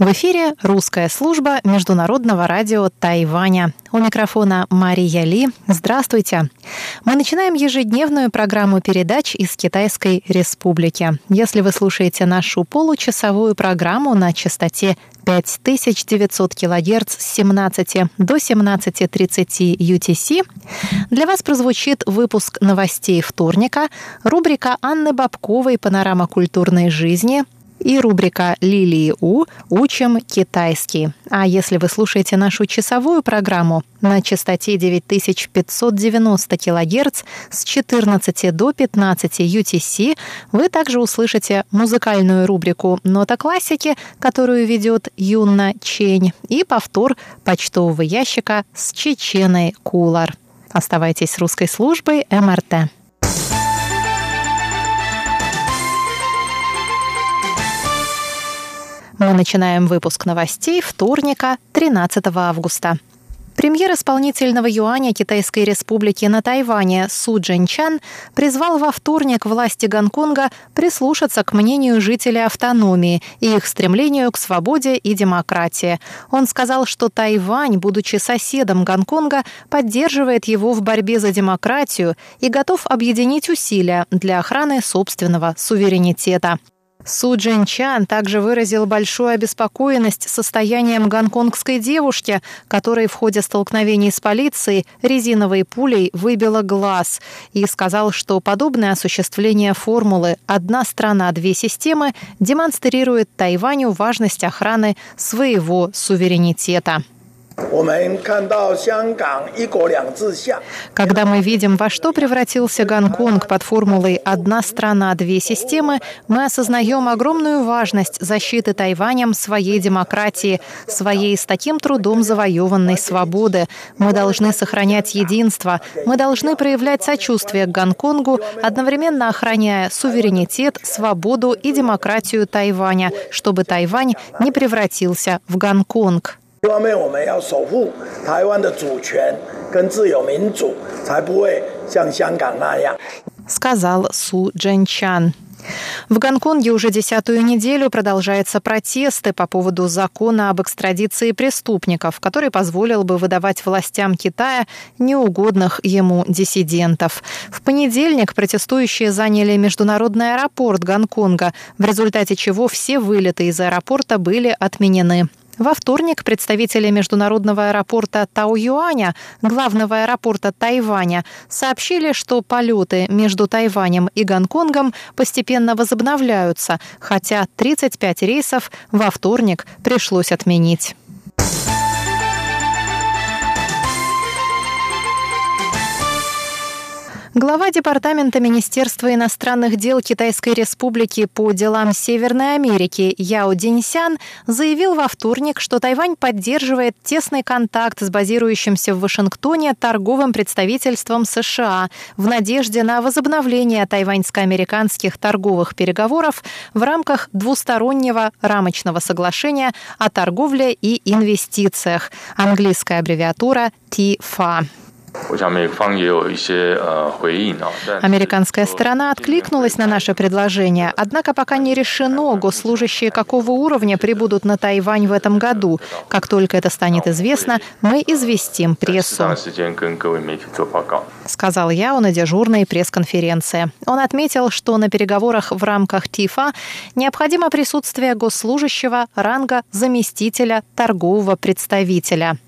В эфире русская служба Международного радио Тайваня. У микрофона Мария Ли. Здравствуйте. Мы начинаем ежедневную программу передач из Китайской Республики. Если вы слушаете нашу получасовую программу на частоте 5900 кГц с 17 до 17.30 UTC, для вас прозвучит выпуск новостей вторника, рубрика Анны Бабковой «Панорама культурной жизни», и рубрика «Лилии У. Учим китайский». А если вы слушаете нашу часовую программу на частоте 9590 кГц с 14 до 15 UTC, вы также услышите музыкальную рубрику «Нота классики», которую ведет Юнна Чень, и повтор почтового ящика с Чеченой Кулар. Оставайтесь с русской службой МРТ. Мы начинаем выпуск новостей вторника, 13 августа. Премьер исполнительного юаня Китайской республики на Тайване Су Джинчан призвал во вторник власти Гонконга прислушаться к мнению жителей автономии и их стремлению к свободе и демократии. Он сказал, что Тайвань, будучи соседом Гонконга, поддерживает его в борьбе за демократию и готов объединить усилия для охраны собственного суверенитета. Су Джин Чан также выразил большую обеспокоенность состоянием гонконгской девушки, которой в ходе столкновений с полицией резиновой пулей выбила глаз, и сказал, что подобное осуществление формулы «одна страна, две системы» демонстрирует Тайваню важность охраны своего суверенитета. Когда мы видим, во что превратился Гонконг под формулой «одна страна, две системы», мы осознаем огромную важность защиты Тайванем своей демократии, своей с таким трудом завоеванной свободы. Мы должны сохранять единство, мы должны проявлять сочувствие к Гонконгу, одновременно охраняя суверенитет, свободу и демократию Тайваня, чтобы Тайвань не превратился в Гонконг. 一方面，我们要守护台湾的主权跟自由民主，才不会像香港那样。сказал Су Дженчан. В Гонконге уже десятую неделю продолжаются протесты по поводу закона об экстрадиции преступников, который позволил бы выдавать властям Китая неугодных ему диссидентов. В понедельник протестующие заняли международный аэропорт Гонконга, в результате чего все вылеты из аэропорта были отменены. Во вторник представители международного аэропорта Тау-Юаня, главного аэропорта Тайваня, сообщили, что полеты между Тайванем и Гонконгом постепенно возобновляются, хотя 35 рейсов во вторник пришлось отменить. Глава Департамента Министерства иностранных дел Китайской Республики по делам Северной Америки Яо Диньсян заявил во вторник, что Тайвань поддерживает тесный контакт с базирующимся в Вашингтоне торговым представительством США в надежде на возобновление тайваньско-американских торговых переговоров в рамках двустороннего рамочного соглашения о торговле и инвестициях, английская аббревиатура TIFA. Американская сторона откликнулась на наше предложение, однако пока не решено, госслужащие какого уровня прибудут на Тайвань в этом году. Как только это станет известно, мы известим прессу. Сказал я на дежурной пресс-конференции. Он отметил, что на переговорах в рамках ТИФА необходимо присутствие госслужащего ранга заместителя торгового представителя.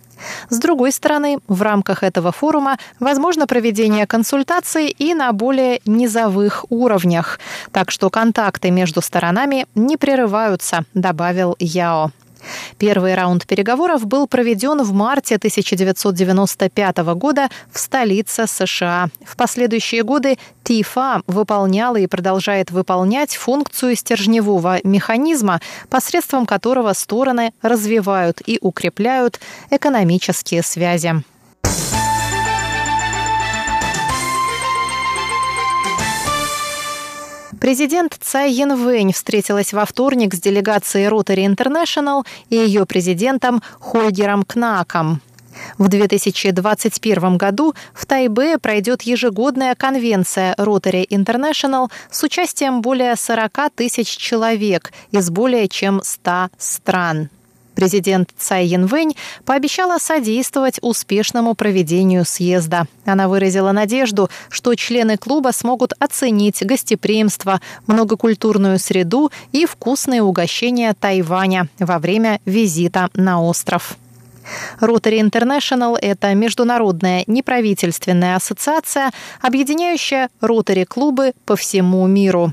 С другой стороны, в рамках этого форума возможно проведение консультаций и на более низовых уровнях, так что контакты между сторонами не прерываются, добавил Яо. Первый раунд переговоров был проведен в марте 1995 года в столице США. В последующие годы ТИФА выполняла и продолжает выполнять функцию стержневого механизма, посредством которого стороны развивают и укрепляют экономические связи. Президент Цай Янвэнь встретилась во вторник с делегацией Rotary International и ее президентом Хольгером Кнаком. В 2021 году в Тайбе пройдет ежегодная конвенция Rotary International с участием более 40 тысяч человек из более чем 100 стран. Президент Цай Янвэнь пообещала содействовать успешному проведению съезда. Она выразила надежду, что члены клуба смогут оценить гостеприимство, многокультурную среду и вкусные угощения Тайваня во время визита на остров. Rotary International – это международная неправительственная ассоциация, объединяющая ротари-клубы по всему миру.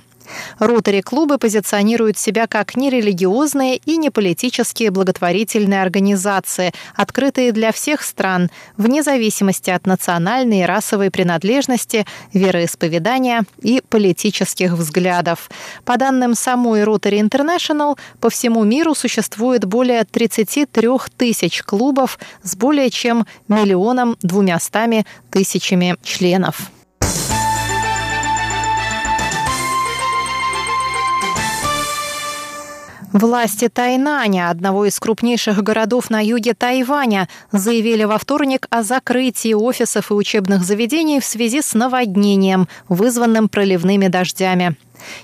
Ротари-клубы позиционируют себя как нерелигиозные и неполитические благотворительные организации, открытые для всех стран, вне зависимости от национальной и расовой принадлежности, вероисповедания и политических взглядов. По данным самой Rotary International, по всему миру существует более 33 тысяч клубов с более чем миллионом двумястами тысячами членов. Власти Тайнаня, одного из крупнейших городов на юге Тайваня, заявили во вторник о закрытии офисов и учебных заведений в связи с наводнением, вызванным проливными дождями.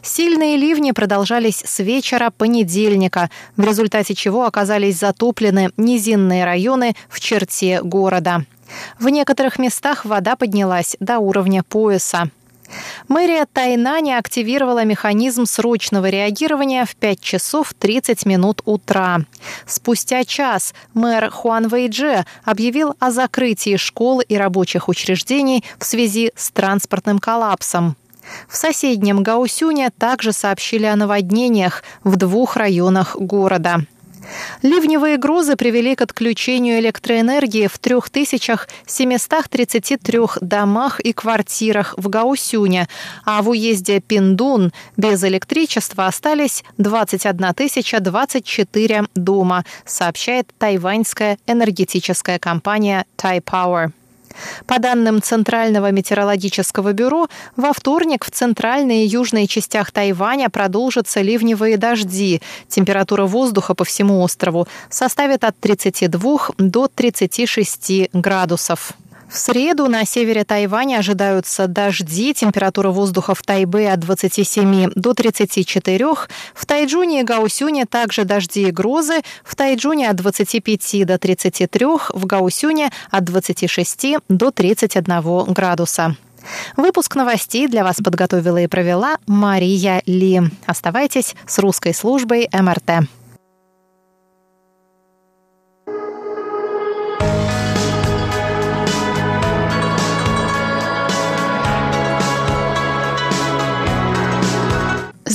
Сильные ливни продолжались с вечера понедельника, в результате чего оказались затоплены низинные районы в черте города. В некоторых местах вода поднялась до уровня пояса. Мэрия Тайнани активировала механизм срочного реагирования в 5 часов 30 минут утра. Спустя час мэр Хуан Вэйдже объявил о закрытии школ и рабочих учреждений в связи с транспортным коллапсом. В соседнем Гаусюне также сообщили о наводнениях в двух районах города. Ливневые грозы привели к отключению электроэнергии в 3733 домах и квартирах в Гаусюне, а в уезде Пиндун без электричества остались 21 024 дома, сообщает тайваньская энергетическая компания Taipower. По данным Центрального метеорологического бюро, во вторник в центральной и южной частях Тайваня продолжатся ливневые дожди. Температура воздуха по всему острову составит от 32 до 36 градусов. В среду на севере Тайваня ожидаются дожди, температура воздуха в Тайбе от 27 до 34, в Тайджуне и Гаусюне также дожди и грозы, в Тайджуне от 25 до 33, в Гаусюне от 26 до 31 градуса. Выпуск новостей для вас подготовила и провела Мария Ли. Оставайтесь с русской службой МРТ.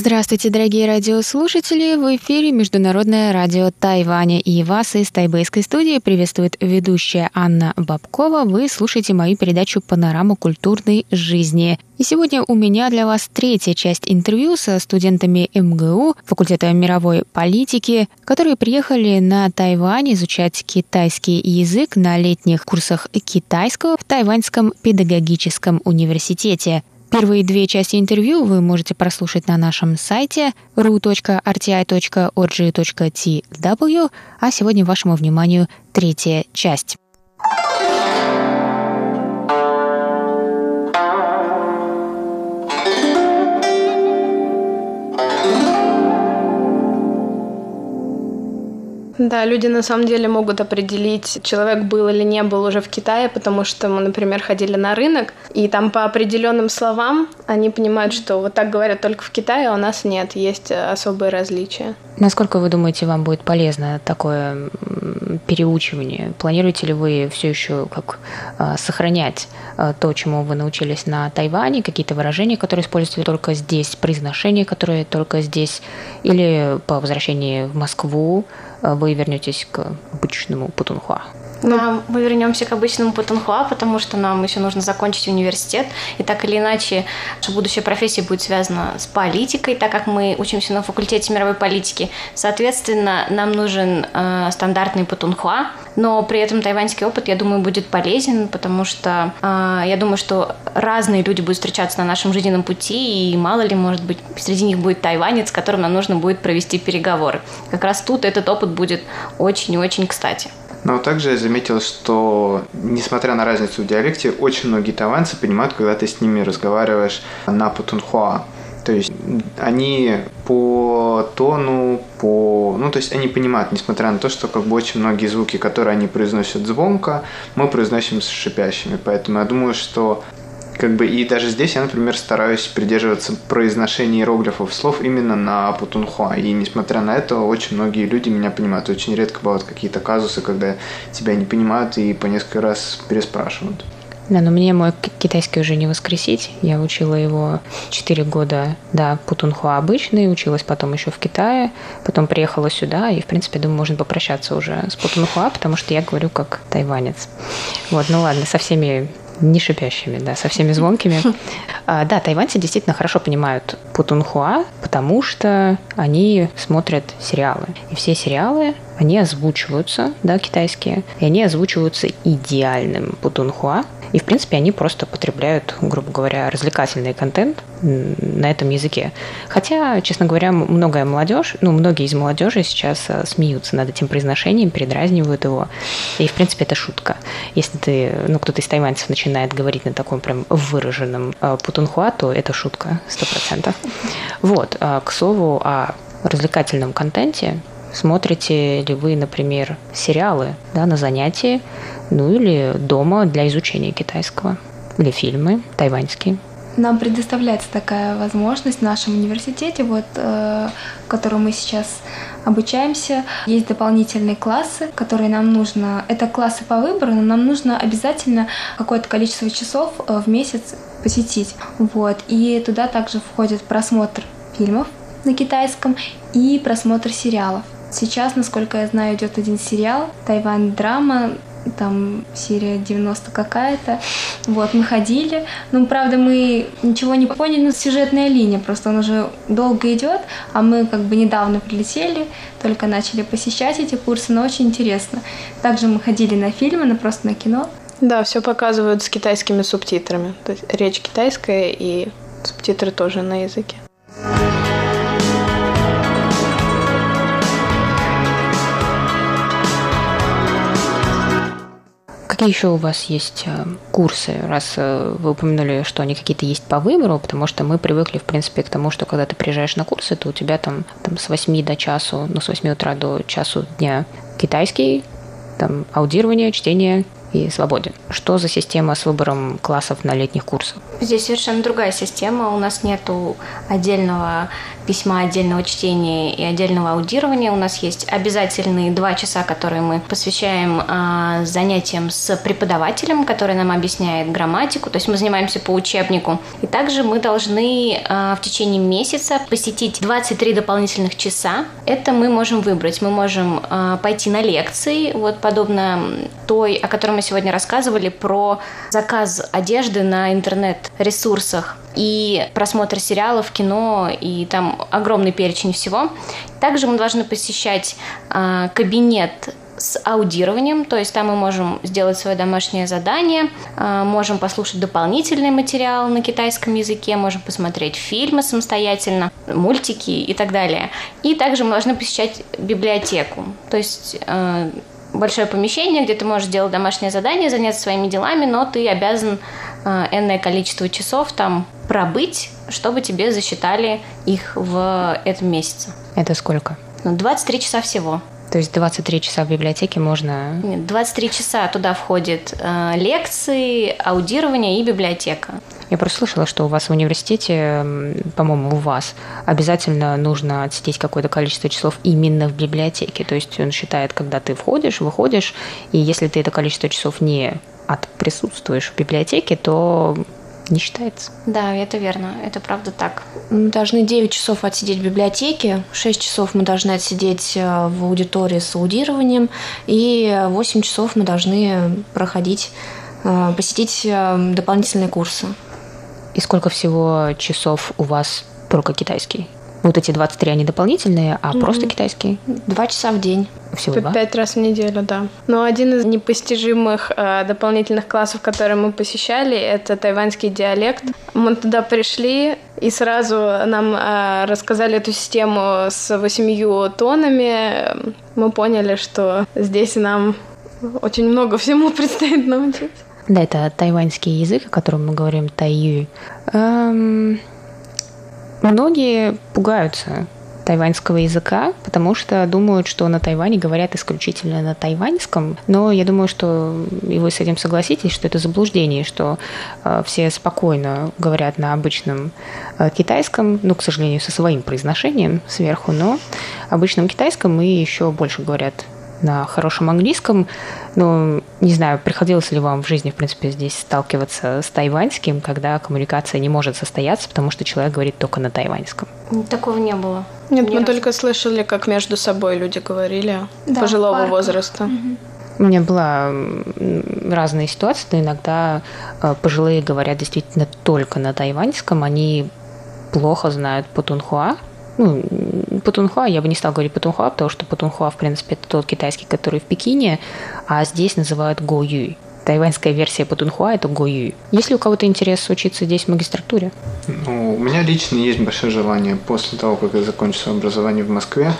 Здравствуйте, дорогие радиослушатели! В эфире Международное радио Тайваня и вас из тайбэйской студии приветствует ведущая Анна Бабкова. Вы слушаете мою передачу «Панорама культурной жизни». И сегодня у меня для вас третья часть интервью со студентами МГУ, факультета мировой политики, которые приехали на Тайвань изучать китайский язык на летних курсах китайского в Тайваньском педагогическом университете. Первые две части интервью вы можете прослушать на нашем сайте ru.rti.org.tw, а сегодня вашему вниманию третья часть. Да, люди на самом деле могут определить, человек был или не был уже в Китае, потому что мы, например, ходили на рынок, и там по определенным словам они понимают, что вот так говорят только в Китае, а у нас нет, есть особые различия. Насколько вы думаете, вам будет полезно такое переучивание? Планируете ли вы все еще как а, сохранять а, то, чему вы научились на Тайване, какие-то выражения, которые используете только здесь, произношения, которые только здесь, или по возвращении в Москву вы вернетесь к обычному путунхуа? Ну, а мы вернемся к обычному Путунхуа, потому что нам еще нужно закончить университет. И так или иначе, наша будущая профессия будет связана с политикой, так как мы учимся на факультете мировой политики. Соответственно, нам нужен э, стандартный Путунхуа, но при этом тайваньский опыт, я думаю, будет полезен, потому что э, я думаю, что разные люди будут встречаться на нашем жизненном пути, и мало ли, может быть, среди них будет тайванец, с которым нам нужно будет провести переговоры. Как раз тут этот опыт будет очень-очень кстати. Но также я заметил, что, несмотря на разницу в диалекте, очень многие тайваньцы понимают, когда ты с ними разговариваешь на путунхуа. То есть они по тону, по... Ну, то есть они понимают, несмотря на то, что как бы очень многие звуки, которые они произносят звонко, мы произносим с шипящими. Поэтому я думаю, что как бы и даже здесь я, например, стараюсь придерживаться произношения иероглифов слов именно на путунхуа. И несмотря на это, очень многие люди меня понимают. Очень редко бывают какие-то казусы, когда тебя не понимают и по несколько раз переспрашивают. Да, но мне мой китайский уже не воскресить. Я учила его 4 года, да, путунхуа обычный, училась потом еще в Китае, потом приехала сюда, и, в принципе, думаю, можно попрощаться уже с путунхуа, потому что я говорю как тайванец. Вот, ну ладно, со всеми не шипящими, да, со всеми звонкими. А, да, тайваньцы действительно хорошо понимают путунхуа, потому что они смотрят сериалы. И все сериалы, они озвучиваются, да, китайские, и они озвучиваются идеальным путунхуа, и, в принципе, они просто потребляют, грубо говоря, развлекательный контент на этом языке. Хотя, честно говоря, многое молодежь, ну, многие из молодежи сейчас э, смеются над этим произношением, передразнивают его. И, в принципе, это шутка. Если ты, ну, кто-то из тайваньцев начинает говорить на таком прям выраженном э, путунхуа, то это шутка, сто процентов. Вот, а, к слову о развлекательном контенте, Смотрите ли вы, например, сериалы да, на занятии, ну или дома для изучения китайского, или фильмы тайваньские? Нам предоставляется такая возможность в нашем университете, вот, э, в котором мы сейчас обучаемся. Есть дополнительные классы, которые нам нужно... Это классы по выбору, но нам нужно обязательно какое-то количество часов э, в месяц посетить. Вот. И туда также входит просмотр фильмов на китайском и просмотр сериалов. Сейчас, насколько я знаю, идет один сериал «Тайвань драма», там серия 90 какая-то. Вот, мы ходили. Ну, правда, мы ничего не поняли, ну, сюжетная линия, просто он уже долго идет, а мы как бы недавно прилетели, только начали посещать эти курсы, но очень интересно. Также мы ходили на фильмы, на просто на кино. Да, все показывают с китайскими субтитрами. То есть речь китайская и субтитры тоже на языке. Какие еще у вас есть э, курсы, раз э, вы упомянули, что они какие-то есть по выбору, потому что мы привыкли, в принципе, к тому, что когда ты приезжаешь на курсы, то у тебя там, там с 8 до часу, ну, с 8 утра до часу дня китайский, там аудирование, чтение и свободен. Что за система с выбором классов на летних курсах? Здесь совершенно другая система. У нас нету отдельного письма, отдельного чтения и отдельного аудирования. У нас есть обязательные два часа, которые мы посвящаем э, занятиям с преподавателем, который нам объясняет грамматику. То есть мы занимаемся по учебнику. И также мы должны э, в течение месяца посетить 23 дополнительных часа. Это мы можем выбрать. Мы можем э, пойти на лекции, вот подобно той, о которой мы сегодня рассказывали, про заказ одежды на интернет-ресурсах и просмотр сериалов, кино, и там огромный перечень всего. Также мы должны посещать э, кабинет с аудированием, то есть там мы можем сделать свое домашнее задание, э, можем послушать дополнительный материал на китайском языке, можем посмотреть фильмы самостоятельно, мультики и так далее. И также мы должны посещать библиотеку, то есть э, большое помещение, где ты можешь делать домашнее задание, заняться своими делами, но ты обязан э, энное количество часов там пробыть, чтобы тебе засчитали их в этом месяце. Это сколько? Ну, 23 часа всего. То есть 23 часа в библиотеке можно... Нет, 23 часа туда входят э, лекции, аудирование и библиотека. Я просто слышала, что у вас в университете, по-моему, у вас обязательно нужно отсидеть какое-то количество часов именно в библиотеке. То есть он считает, когда ты входишь, выходишь, и если ты это количество часов не от присутствуешь в библиотеке, то не считается. Да, это верно, это правда так. Мы должны 9 часов отсидеть в библиотеке, 6 часов мы должны отсидеть э, в аудитории с аудированием, и 8 часов мы должны проходить, э, посетить э, дополнительные курсы. И сколько всего часов у вас только китайский? Вот эти 23, они дополнительные, а mm-hmm. просто китайские? Два часа в день. Всего два? Пять раз в неделю, да. Но один из непостижимых э, дополнительных классов, которые мы посещали, это тайваньский диалект. Мы туда пришли, и сразу нам э, рассказали эту систему с восемью тонами. Мы поняли, что здесь нам очень много всему предстоит научиться. Да, это тайваньский язык, о котором мы говорим, тайю. Эм, многие пугаются тайваньского языка, потому что думают, что на Тайване говорят исключительно на тайваньском. Но я думаю, что и вы с этим согласитесь, что это заблуждение, что э, все спокойно говорят на обычном э, китайском, ну, к сожалению, со своим произношением сверху, но обычном китайском и еще больше говорят на хорошем английском. Но не знаю, приходилось ли вам в жизни, в принципе, здесь сталкиваться с тайваньским, когда коммуникация не может состояться, потому что человек говорит только на тайваньском. Такого не было. Нет, Ни мы раз. только слышали, как между собой люди говорили да, пожилого возраста. Угу. У меня была разные ситуации, но иногда э, пожилые говорят действительно только на тайваньском, они плохо знают путунхуа, ну, Путунхуа, я бы не стал говорить Путунхуа, потому что Путунхуа, в принципе, это тот китайский, который в Пекине, а здесь называют Го Юй. Тайваньская версия Путунхуа – это Го Юй. Есть ли у кого-то интерес учиться здесь в магистратуре? Ну, у меня лично есть большое желание после того, как я закончу свое образование в Москве,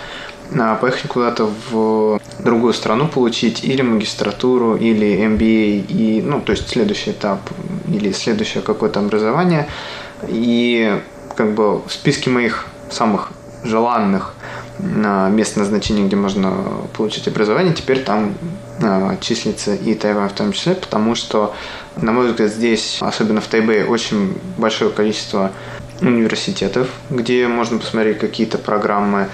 а, поехать куда-то в другую страну получить или магистратуру, или MBA, и, ну, то есть следующий этап или следующее какое-то образование. И как бы в списке моих самых желанных мест назначения, где можно получить образование, теперь там а, числится и Тайвань в том числе, потому что, на мой взгляд, здесь, особенно в Тайбэе, очень большое количество университетов, где можно посмотреть какие-то программы.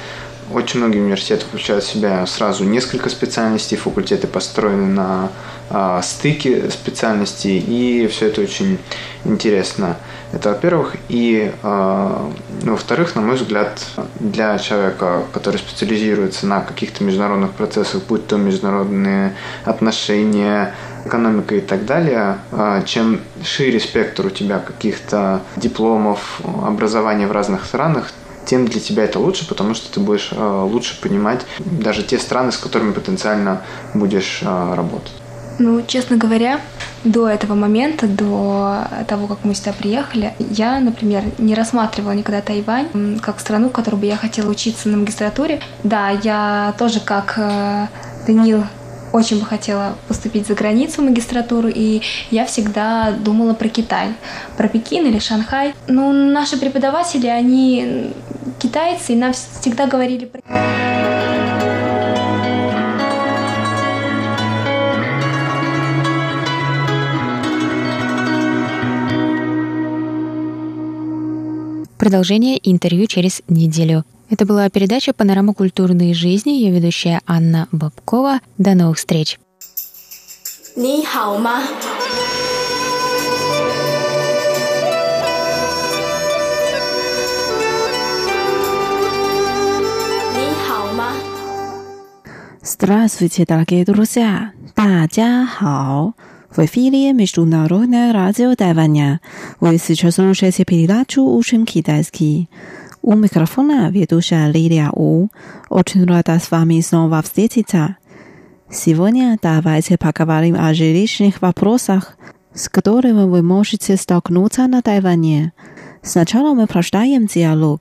Очень многие университеты включают в себя сразу несколько специальностей, факультеты построены на э, стыке специальностей, и все это очень интересно. Это во-первых. И э, во-вторых, на мой взгляд, для человека, который специализируется на каких-то международных процессах, будь то международные отношения, экономика и так далее, э, чем шире спектр у тебя каких-то дипломов, образования в разных странах, тем для тебя это лучше, потому что ты будешь э, лучше понимать даже те страны, с которыми потенциально будешь э, работать. Ну, честно говоря, до этого момента, до того, как мы сюда приехали, я, например, не рассматривала никогда Тайвань как страну, в которой бы я хотела учиться на магистратуре. Да, я тоже, как э, Данил, очень бы хотела поступить за границу в магистратуру, и я всегда думала про Китай, про Пекин или Шанхай. Ну, наши преподаватели, они китайцы, и нам всегда говорили про... Продолжение интервью через неделю. Это была передача «Панорама культурной жизни», ее ведущая Анна Бабкова. До новых встреч! 你好吗？你好吗？Здравствуйте, дорогие друзья! 大家好 ！В эфире Международное радио Тайваня. Вы сейчас слушаете передачу «Учим китайский». У микрофона ведущая Лилия У. Очень рада с вами снова встретиться. Сегодня давайте поговорим о жилищных вопросах, с которыми вы можете столкнуться на Тайване. Сначала мы прочитаем диалог.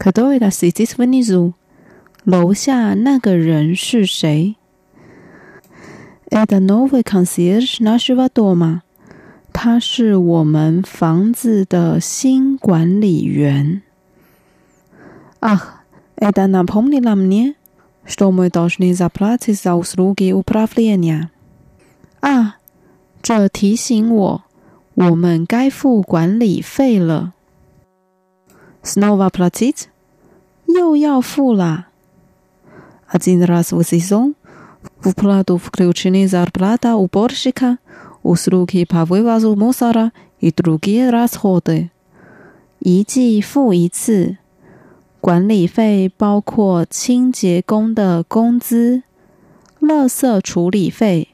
Кто это сидит внизу? 楼下那个人是谁？Это новый консьерж нашего дома. 他是我们房子的新管理员。Ах, это напомнило мне, что мы должны заплатить за услуги управления. 啊，这提醒我，我们该付管理费了。Снова платить? 又要付了 один раз в сезон в уплату включены зарплата уборщика, услуги по вывозу мусора и другие расходы. 一季付一次，管理费包括清洁工的工资、垃圾处理费，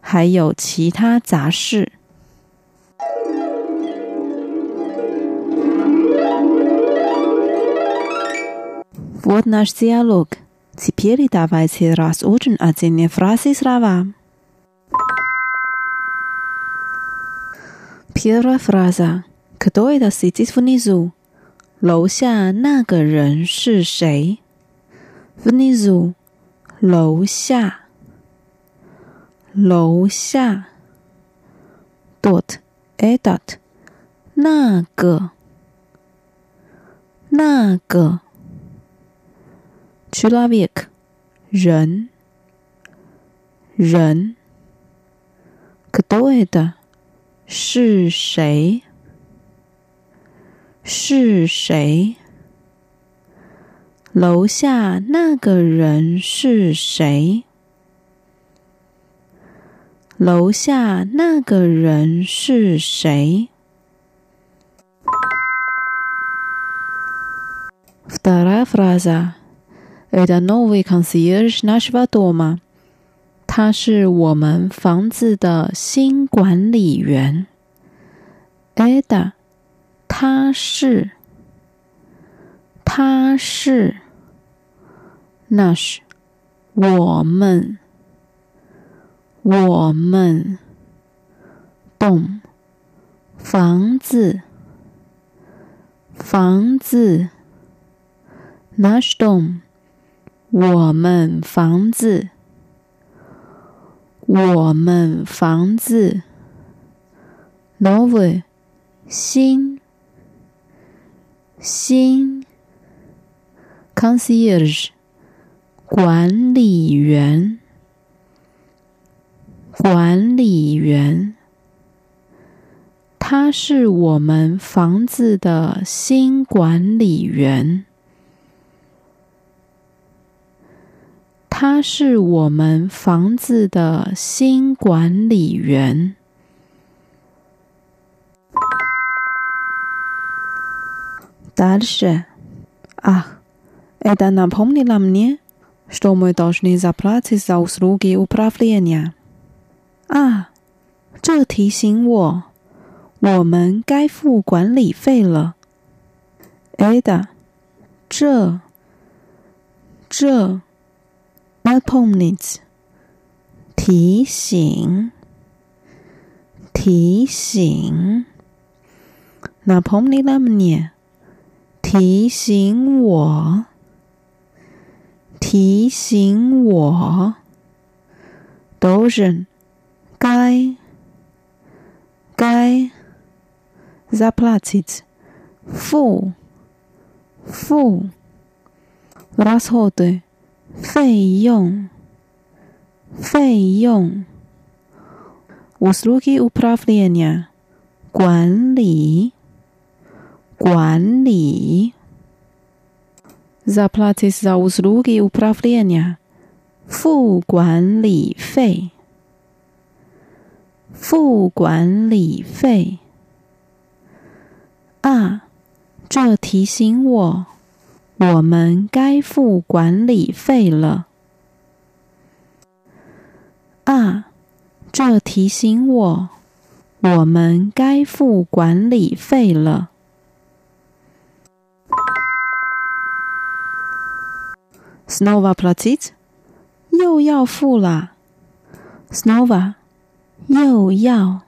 还有其他杂事。 Вот наш диалог. Теперь давайте разучим отдельные фразы и слова. Первая фраза. Кто это сидит внизу? 楼下那个人是谁？Внизу，楼下，楼下。Dot этот，那个，那个。 человек，人，人。Кто это？是谁？是谁？楼下那个人是谁？楼下那个人是谁？Вторая фраза. ada novi consider nashva 多吗他是我们房子的新管理员 ada 他是他是 nash 我们我们栋房子房子 nashdom 我们房子，我们房子，новый 新。新 concierge 管理员，管理员，他是我们房子的新管理员， 他是我们房子的新管理员。Дальше. Ах, это напомнило мне, что мы должны заплатить за услуги управления. 啊，这提醒我，我们该付管理费了。Это 这这 напомнить 提醒提醒 напомнило мне 提醒我，提醒我，都是该该 zaplatit 付付 расходы 费用，费用。Usluki u p r a v l e n a 管理，管理。Zaplatis za usluki u p r a v l e n a 付管理费，付管理费。啊，这提醒我。我们该付管理费了。啊，这提醒我，我们该付管理费了。Snova platit，又要付了。Snova，又要，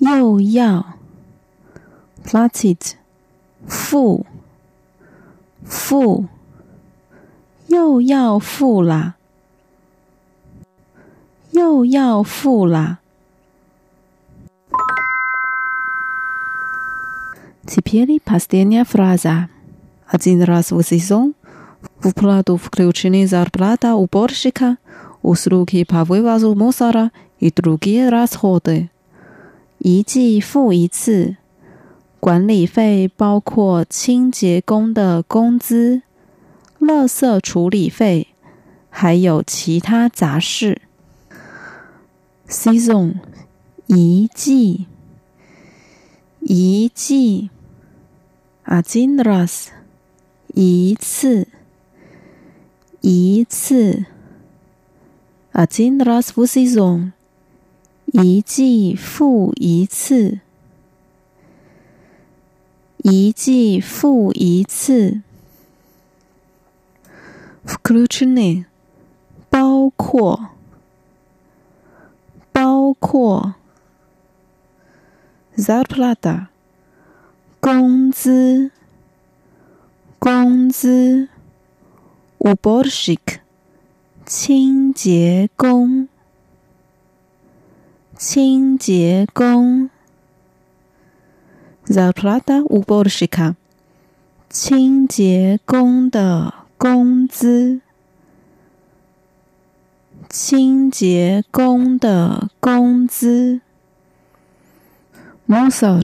又要。platit，付，付，又要付了，又要付了。Теперь последняя фраза. Один раз в сезон в плату включены зарплата уборщика, услуги по вывозу мусора и другие расходы. 一季付一次， 管理费包括清洁工的工资、垃圾处理费，还有其他杂事。Season 一季一季 a g e n r a s 一次一次 a g e n r a s 不 season 一季复。一次一季复一次。включены 包括，包括。зарплата 工资，工资。уборщик 清洁工，清洁工。 The plata uborshika，清洁工的工资。清洁工的工资。m o s o r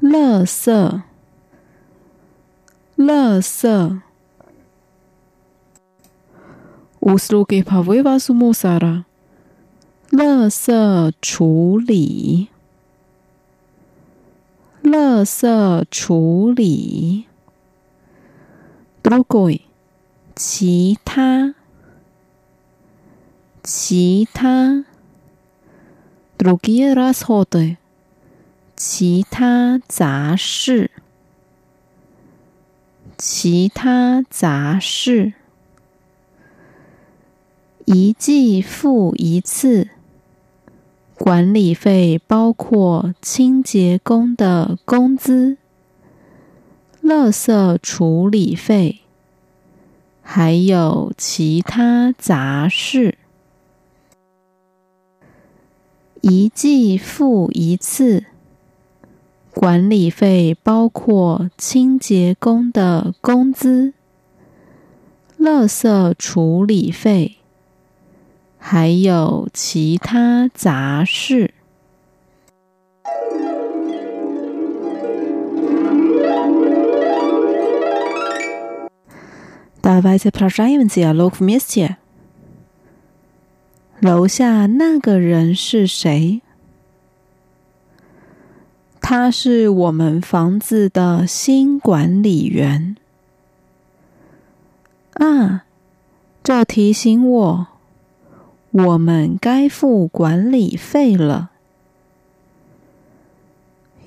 乐色，乐色。u s l u g i p a v i v a s u m o s a r a 乐色处理。垃圾处理。другой。其他，其他，другие расходы，其他杂事，其他杂事，一季付一次， 管理费包括清洁工的工资，垃圾处理费。还有其他杂事，一季付一次。管理费包括清洁工的工资、垃圾处理费，还有其他杂事。Давайте прощаемся, диалог вместе. 楼下那个人是谁？他是我们房子的新管理员。啊，这提醒我， 我们该付管理费了。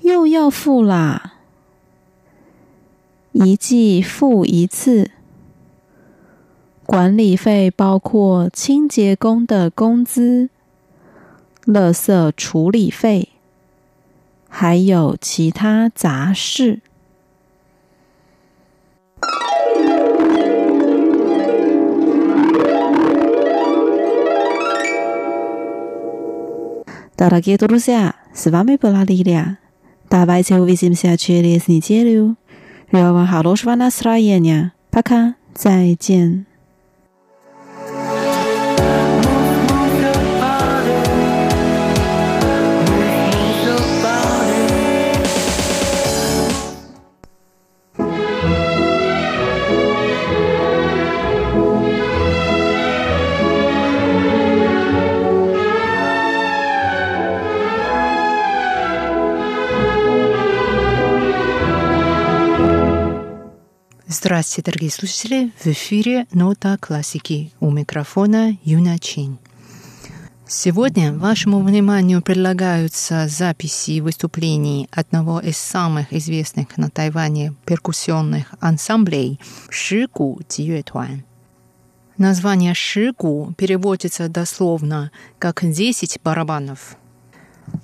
又要付啦！一季付一次。管理费包括清洁工的工资、垃圾处理费，还有其他杂事。Дорогие друзья, с вами была Лилия. Давайте увидимся через неделю. Желаю вам хорошего настроения. Пока. 再见。Здравствуйте, дорогие слушатели! В эфире «Нота классики» у микрофона Юна Чин. Сегодня вашему вниманию предлагаются записи выступлений одного из самых известных на Тайване перкуссионных ансамблей Шигу Диюэтуан. Название Шигу переводится дословно как «десять барабанов».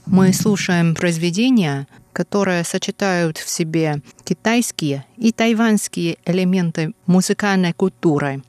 Мы слушаем произведения, которые сочетают в себе китайские и тайваньские элементы музыкальной культуры.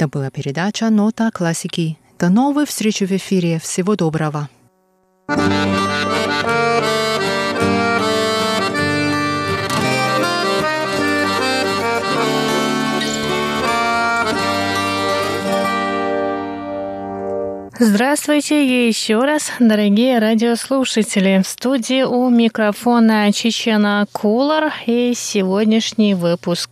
Это была передача «Нота классики». До новых встреч в эфире. Всего доброго. Здравствуйте еще раз, дорогие радиослушатели. В студии у микрофона Чечена Кулар и сегодняшний выпуск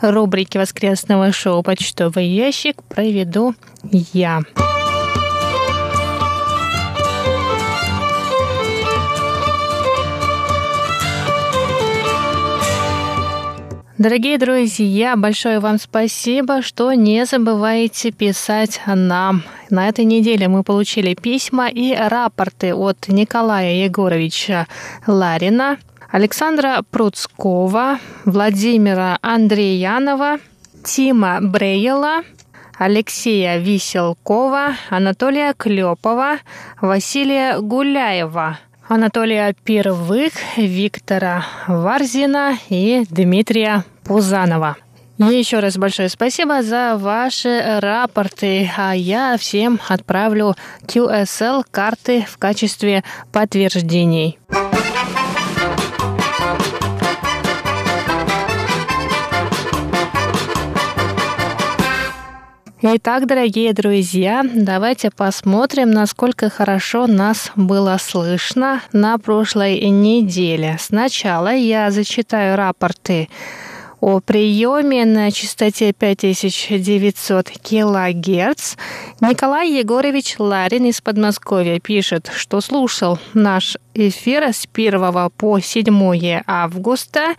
рубрики воскресного шоу «Почтовый ящик» проведу я. Дорогие друзья, большое вам спасибо, что не забываете писать нам. На этой неделе мы получили письма и рапорты от Николая Егоровича Ларина, Александра Пруцкова, Владимира Андреянова, Тима Брейела, Алексея Виселкова, Анатолия Клепова, Василия Гуляева – Анатолия Первых, Виктора Варзина и Дмитрия Пузанова. Еще раз большое спасибо за ваши рапорты, а я всем отправлю QSL карты в качестве подтверждений. Итак, дорогие друзья, давайте посмотрим, насколько хорошо нас было слышно на прошлой неделе. Сначала я зачитаю рапорты о приеме на частоте 5900 килогерц. Николай Егорович Ларин из Подмосковья пишет, что слушал наш эфир с 1 по 7 августа.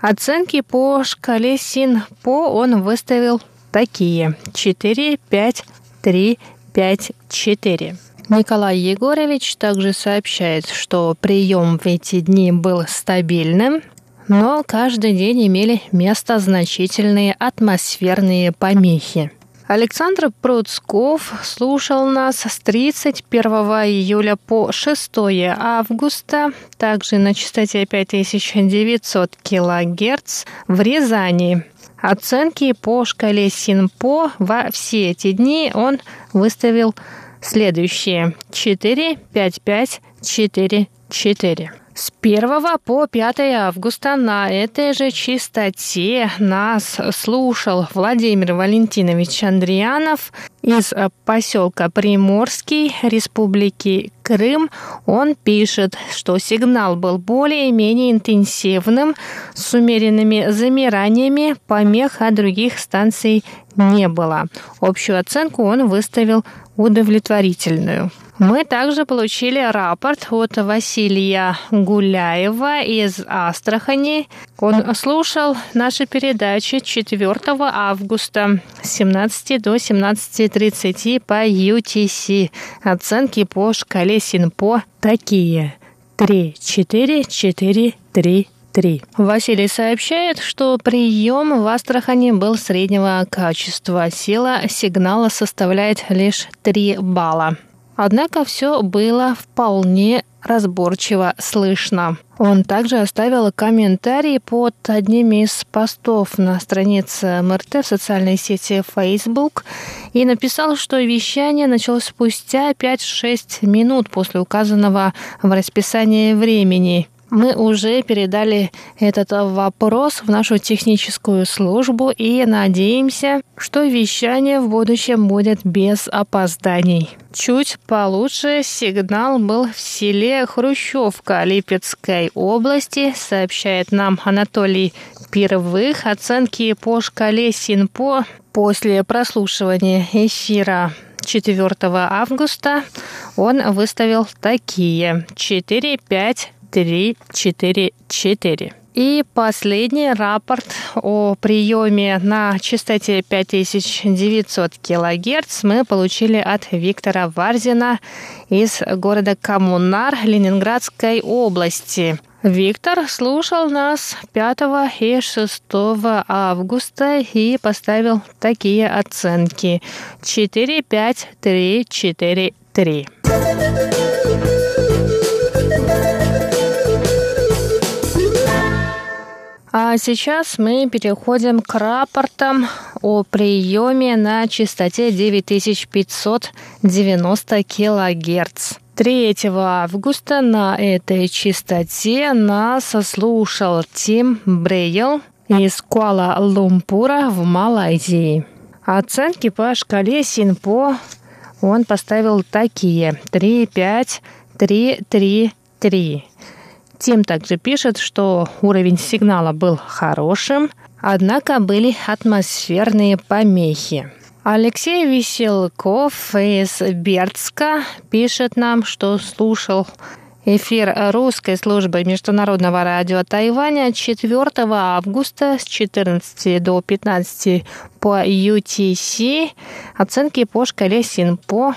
Оценки по шкале СИН-ПО он выставил такие. 4, 5, 3, 5, 4. Николай Егорович также сообщает, что прием в эти дни был стабильным, но каждый день имели место значительные атмосферные помехи. Александр Пруцков слушал нас с 31 июля по 6 августа, также на частоте 5900 кГц в Рязани. Оценки по шкале СИНПО во все эти дни он выставил следующие. 4, 5, 5, 4, 4. С 1 по 5 августа на этой же частоте нас слушал Владимир Валентинович Андрианов из поселка Приморский Республики Крым. Он пишет, что сигнал был более-менее интенсивным, с умеренными замираниями, помех от других станций не было. Общую оценку он выставил удовлетворительную. Мы также получили рапорт от Василия Гуляева из Астрахани. Он слушал наши передачи 4 августа с 17 до 17.30 по UTC. Оценки по шкале СИНПО такие. 3, 4, 4, 3, 3. Василий сообщает, что прием в Астрахани был среднего качества. Сила сигнала составляет лишь 3 балла. Однако все было вполне разборчиво слышно. Он также оставил комментарий под одним из постов на странице МРТ в социальной сети Facebook и написал, что вещание началось спустя 5-6 минут после указанного в расписании времени – мы уже передали этот вопрос в нашу техническую службу и надеемся, что вещание в будущем будет без опозданий. Чуть получше сигнал был в селе Хрущевка Липецкой области, сообщает нам Анатолий Первых. Оценки по шкале СИНПО после прослушивания эфира 4 августа он выставил такие 4, 5, 3, 4, 4. И последний рапорт о приеме на частоте 5900 кГц мы получили от Виктора Варзина из города Коммунар Ленинградской области. Виктор слушал нас 5 и 6 августа и поставил такие оценки 4, 5, 3, 4, 3. А сейчас мы переходим к рапортам о приеме на частоте 9590 килогерц. 3 августа на этой частоте нас слушал Тим Брейл из Куала-Лумпура в Малайзии. Оценки по шкале Синпо он поставил такие 3, 5, 3, 3, 3. Тим также пишет, что уровень сигнала был хорошим, однако были атмосферные помехи. Алексей Веселков из Бердска пишет нам, что слушал эфир русской службы Международного радио Тайваня 4 августа с 14 до 15 по UTC. Оценки по шкале СИНПО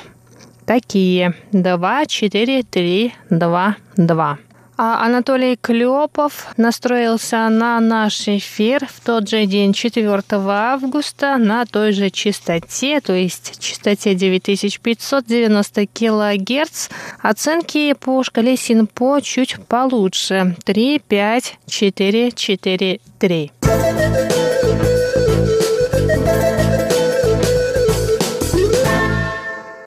такие 2, 4, 3, 2, 2. А Анатолий Клепов настроился на наш эфир в тот же день, 4 августа, на той же частоте, то есть частоте 9590 килогерц. Оценки по шкале Синпо чуть получше. 3, 5, 4, 4, 3.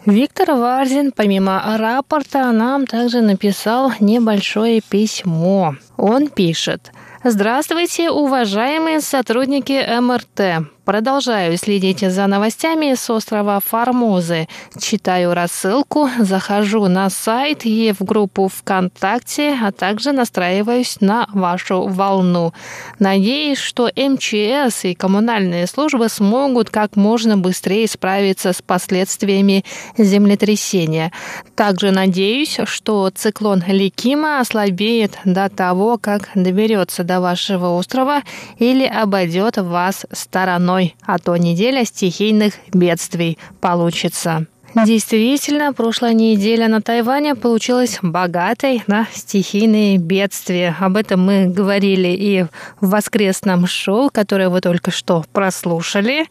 Виктор Варзин, помимо рапорта, нам также написал небольшое письмо. Он пишет. Здравствуйте, уважаемые сотрудники МРТ. Продолжаю следить за новостями с острова Формозы. Читаю рассылку, захожу на сайт и в группу ВКонтакте, а также настраиваюсь на вашу волну. Надеюсь, что МЧС и коммунальные службы смогут как можно быстрее справиться с последствиями землетрясения. Также надеюсь, что циклон Ликима ослабеет до того, как доберется до вашего острова или обойдет вас стороной стороной, а то неделя стихийных бедствий получится. Действительно, прошлая неделя на Тайване получилась богатой на стихийные бедствия. Об этом мы говорили и в воскресном шоу, которое вы только что прослушали.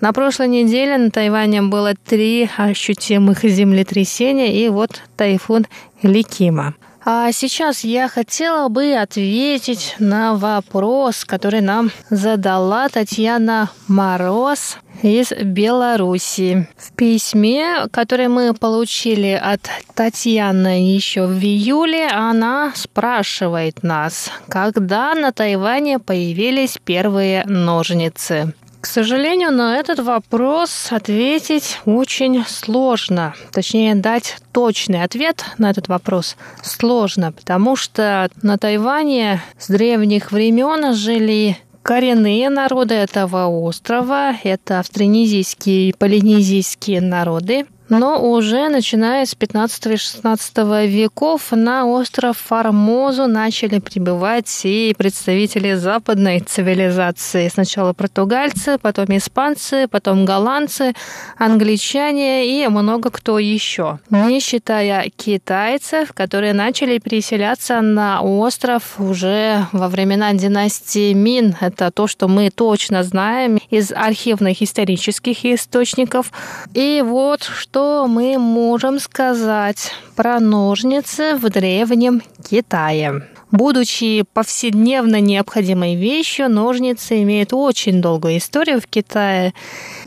На прошлой неделе на Тайване было три ощутимых землетрясения и вот тайфун Ликима. А сейчас я хотела бы ответить на вопрос, который нам задала Татьяна Мороз из Беларуси. В письме, которое мы получили от Татьяны еще в июле, она спрашивает нас, когда на Тайване появились первые ножницы. К сожалению, на этот вопрос ответить очень сложно. Точнее, дать точный ответ на этот вопрос сложно, потому что на Тайване с древних времен жили коренные народы этого острова. Это австронезийские и полинезийские народы. Но уже начиная с 15 и 16 веков на остров Формозу начали прибывать и представители западной цивилизации. Сначала португальцы, потом испанцы, потом голландцы, англичане и много кто еще. Не считая китайцев, которые начали переселяться на остров уже во времена династии Мин. Это то, что мы точно знаем из архивных исторических источников. И вот что что мы можем сказать про ножницы в древнем Китае? Будучи повседневно необходимой вещью, ножницы имеют очень долгую историю в Китае.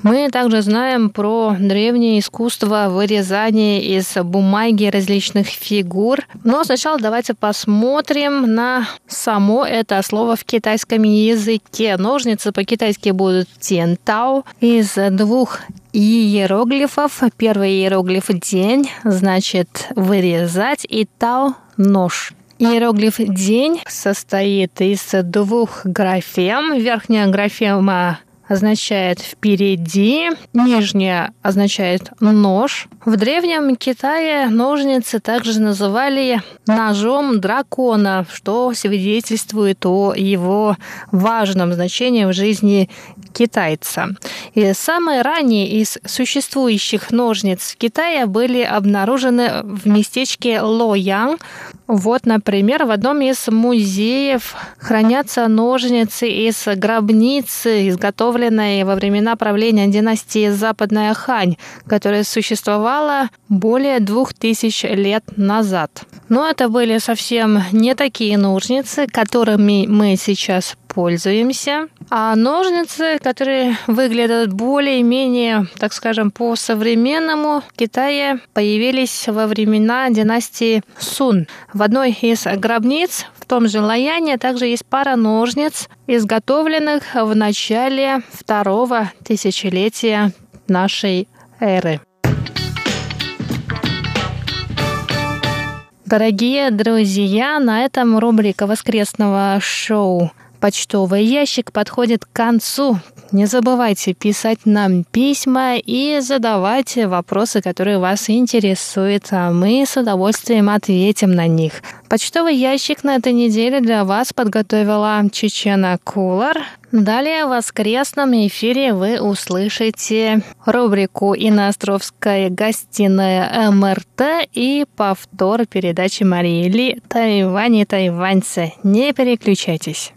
Мы также знаем про древнее искусство вырезания из бумаги различных фигур. Но сначала давайте посмотрим на само это слово в китайском языке. Ножницы по-китайски будут тентау из двух иероглифов. Первый иероглиф «день» значит «вырезать» и «тау» – «нож». Иероглиф «день» состоит из двух графем. Верхняя графема означает «впереди», нижняя означает «нож». В Древнем Китае ножницы также называли ножом дракона, что свидетельствует о его важном значении в жизни китайца. И самые ранние из существующих ножниц в Китае были обнаружены в местечке Лоян. Вот, например, в одном из музеев хранятся ножницы из гробницы, изготовленные изготовленной во времена правления династии Западная Хань, которая существовала более двух тысяч лет назад. Но это были совсем не такие ножницы, которыми мы сейчас пользуемся. А ножницы, которые выглядят более-менее, так скажем, по-современному, в Китае появились во времена династии Сун. В одной из гробниц в том же Лаяне также есть пара ножниц, изготовленных в начале второго тысячелетия нашей эры. Дорогие друзья, на этом рубрика воскресного шоу почтовый ящик подходит к концу. Не забывайте писать нам письма и задавать вопросы, которые вас интересуют, а мы с удовольствием ответим на них. Почтовый ящик на этой неделе для вас подготовила Чечена Кулар. Далее в воскресном эфире вы услышите рубрику «Иностровская гостиная МРТ» и повтор передачи Марии Ли «Тайвань и тайваньцы». Не переключайтесь.